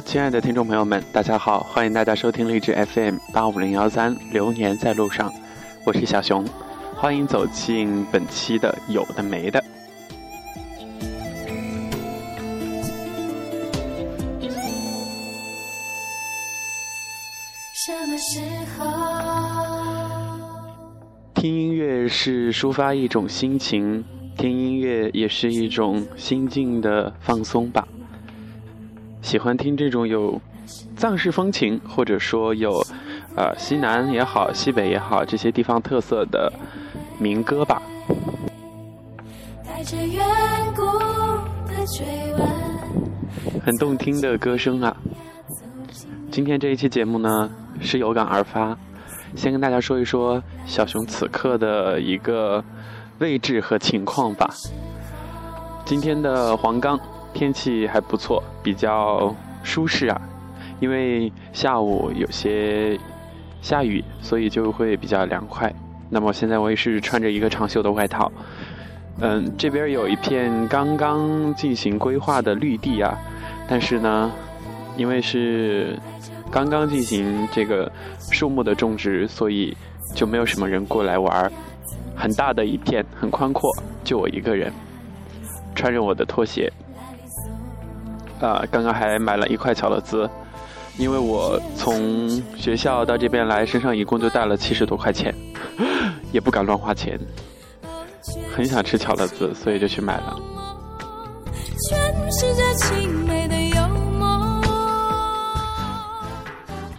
亲爱的听众朋友们，大家好，欢迎大家收听励志 FM 八五零幺三，流年在路上，我是小熊，欢迎走进本期的有的没的。什么时候？听音乐是抒发一种心情，听音乐也是一种心境的放松吧。喜欢听这种有藏式风情，或者说有呃西南也好、西北也好这些地方特色的民歌吧。很动听的歌声啊！今天这一期节目呢是有感而发，先跟大家说一说小熊此刻的一个位置和情况吧。今天的黄冈。天气还不错，比较舒适啊，因为下午有些下雨，所以就会比较凉快。那么现在我也是穿着一个长袖的外套。嗯，这边有一片刚刚进行规划的绿地啊，但是呢，因为是刚刚进行这个树木的种植，所以就没有什么人过来玩。很大的一片，很宽阔，就我一个人，穿着我的拖鞋。啊，刚刚还买了一块巧乐兹，因为我从学校到这边来，身上一共就带了七十多块钱，也不敢乱花钱，很想吃巧乐兹，所以就去买了。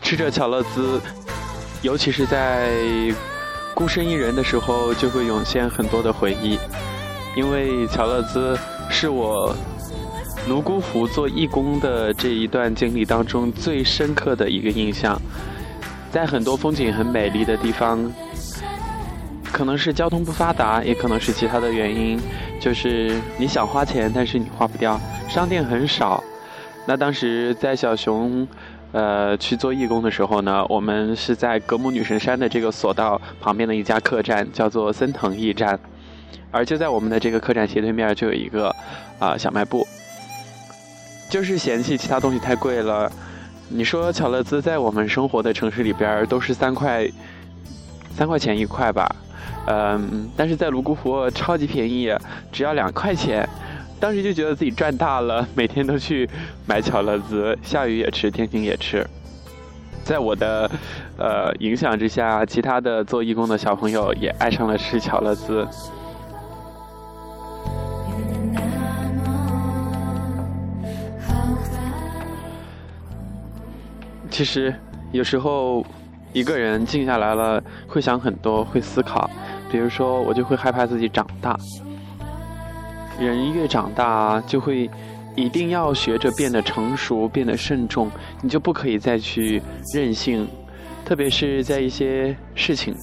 吃着巧乐兹，尤其是在孤身一人的时候，就会涌现很多的回忆，因为巧乐兹是我。泸沽湖做义工的这一段经历当中，最深刻的一个印象，在很多风景很美丽的地方，可能是交通不发达，也可能是其他的原因，就是你想花钱，但是你花不掉，商店很少。那当时在小熊，呃，去做义工的时候呢，我们是在格姆女神山的这个索道旁边的一家客栈，叫做森藤驿站，而就在我们的这个客栈斜对面就有一个啊小卖部。就是嫌弃其他东西太贵了。你说巧乐兹在我们生活的城市里边都是三块，三块钱一块吧，嗯，但是在泸沽湖超级便宜，只要两块钱。当时就觉得自己赚大了，每天都去买巧乐兹，下雨也吃，天晴也吃。在我的呃影响之下，其他的做义工的小朋友也爱上了吃巧乐兹。其实，有时候一个人静下来了，会想很多，会思考。比如说，我就会害怕自己长大。人越长大，就会一定要学着变得成熟，变得慎重。你就不可以再去任性，特别是在一些事情，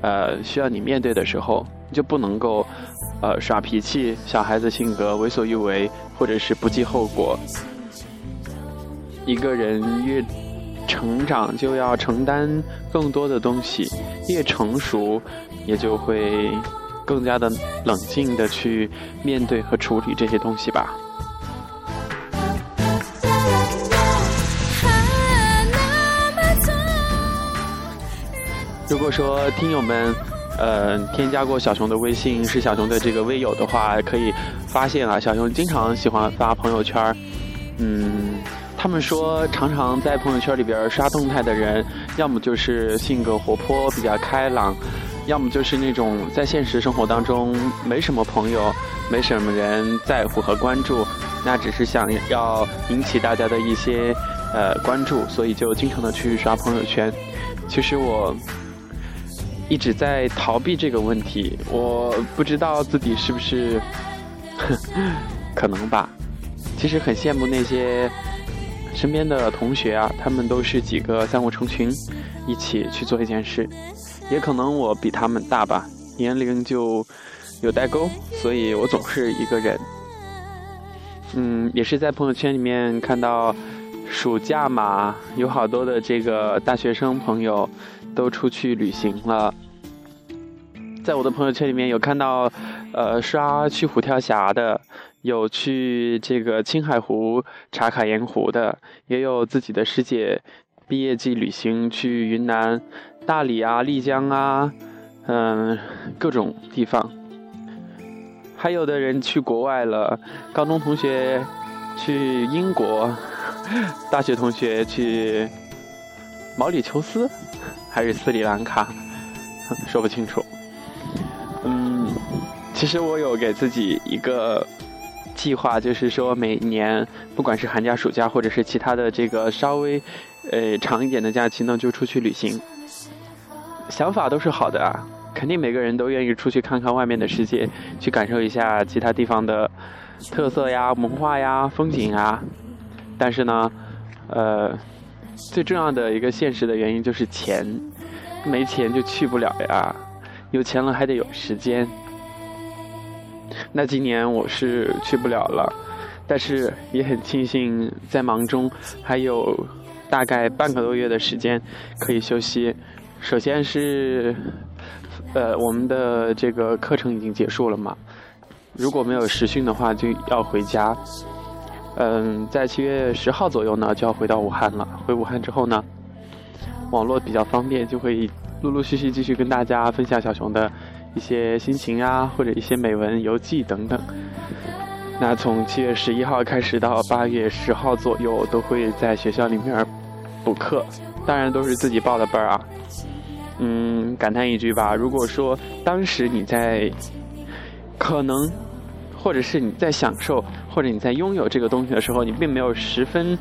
呃，需要你面对的时候，你就不能够，呃，耍脾气，小孩子性格为所欲为，或者是不计后果。一个人越成长就要承担更多的东西，越成熟，也就会更加的冷静的去面对和处理这些东西吧。如果说听友们，呃，添加过小熊的微信，是小熊的这个微友的话，可以发现啊，小熊经常喜欢发朋友圈嗯。他们说，常常在朋友圈里边刷动态的人，要么就是性格活泼、比较开朗，要么就是那种在现实生活当中没什么朋友、没什么人在乎和关注，那只是想要引起大家的一些呃关注，所以就经常的去刷朋友圈。其实我一直在逃避这个问题，我不知道自己是不是 可能吧。其实很羡慕那些。身边的同学啊，他们都是几个三五成群，一起去做一件事。也可能我比他们大吧，年龄就有代沟，所以我总是一个人。嗯，也是在朋友圈里面看到，暑假嘛，有好多的这个大学生朋友都出去旅行了。在我的朋友圈里面有看到，呃，刷去虎跳峡的，有去这个青海湖茶卡盐湖的，也有自己的师姐毕业季旅行去云南大理啊、丽江啊，嗯，各种地方。还有的人去国外了，高中同学去英国，大学同学去毛里求斯还是斯里兰卡，说不清楚。嗯，其实我有给自己一个。计划就是说，每年不管是寒假、暑假，或者是其他的这个稍微，呃长一点的假期呢，就出去旅行。想法都是好的啊，肯定每个人都愿意出去看看外面的世界，去感受一下其他地方的特色呀、文化呀、风景啊。但是呢，呃，最重要的一个现实的原因就是钱，没钱就去不了呀。有钱了还得有时间。那今年我是去不了了，但是也很庆幸在忙中还有大概半个多月的时间可以休息。首先是，呃，我们的这个课程已经结束了嘛，如果没有实训的话就要回家。嗯，在七月十号左右呢就要回到武汉了。回武汉之后呢，网络比较方便，就会陆陆续续继续跟大家分享小熊的。一些心情啊，或者一些美文游记等等。那从七月十一号开始到八月十号左右，都会在学校里面补课，当然都是自己报的班啊。嗯，感叹一句吧，如果说当时你在可能，或者是你在享受，或者你在拥有这个东西的时候，你并没有十分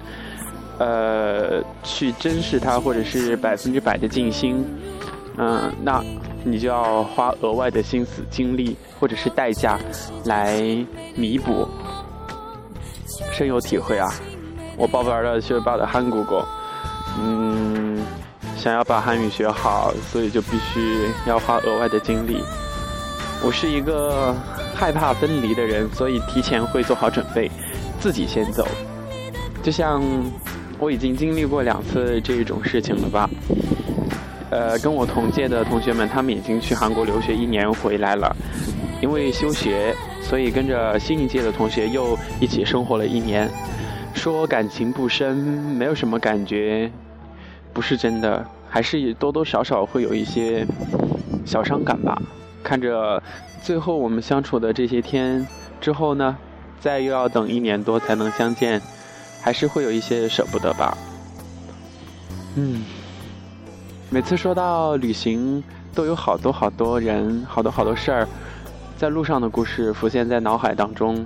呃去珍视它，或者是百分之百的尽心，嗯，那。你就要花额外的心思、精力或者是代价来弥补，深有体会啊！我报班了，是报的韩国国，嗯，想要把韩语学好，所以就必须要花额外的精力。我是一个害怕分离的人，所以提前会做好准备，自己先走。就像我已经经历过两次这种事情了吧。呃，跟我同届的同学们，他们已经去韩国留学一年回来了，因为休学，所以跟着新一届的同学又一起生活了一年。说感情不深，没有什么感觉，不是真的，还是多多少少会有一些小伤感吧。看着最后我们相处的这些天之后呢，再又要等一年多才能相见，还是会有一些舍不得吧。嗯。每次说到旅行，都有好多好多人、好多好多事儿，在路上的故事浮现在脑海当中。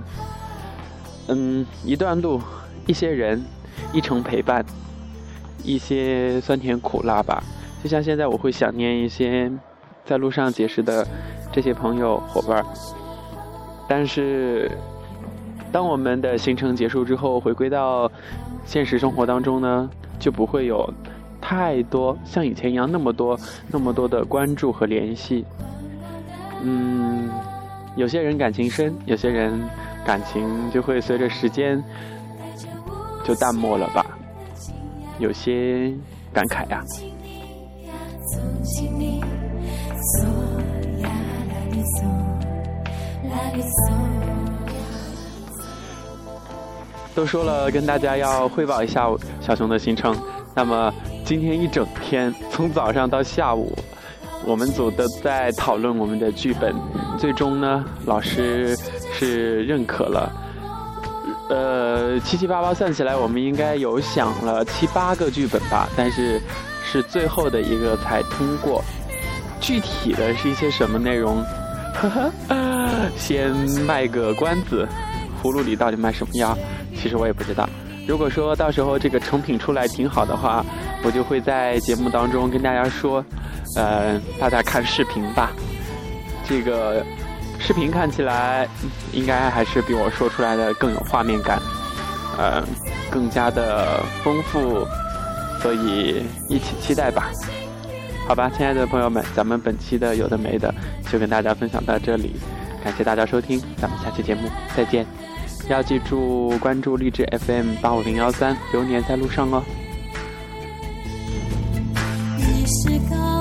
嗯，一段路，一些人，一程陪伴，一些酸甜苦辣吧。就像现在，我会想念一些在路上结识的这些朋友伙伴儿。但是，当我们的行程结束之后，回归到现实生活当中呢，就不会有。太多像以前一样那么多那么多的关注和联系，嗯，有些人感情深，有些人感情就会随着时间就淡漠了吧，有些感慨呀。都说了，跟大家要汇报一下小熊的行程，那么。今天一整天，从早上到下午，我们组都在讨论我们的剧本。最终呢，老师是认可了。呃，七七八八算起来，我们应该有想了七八个剧本吧，但是是最后的一个才通过。具体的是一些什么内容？呵呵，先卖个关子，葫芦里到底卖什么药？其实我也不知道。如果说到时候这个成品出来挺好的话，我就会在节目当中跟大家说，呃，大家看视频吧。这个视频看起来应该还是比我说出来的更有画面感，呃，更加的丰富，所以一起期待吧。好吧，亲爱的朋友们，咱们本期的有的没的就跟大家分享到这里，感谢大家收听，咱们下期节目再见。要记住关注励志 FM 八五零幺三，流年在路上哦。是高。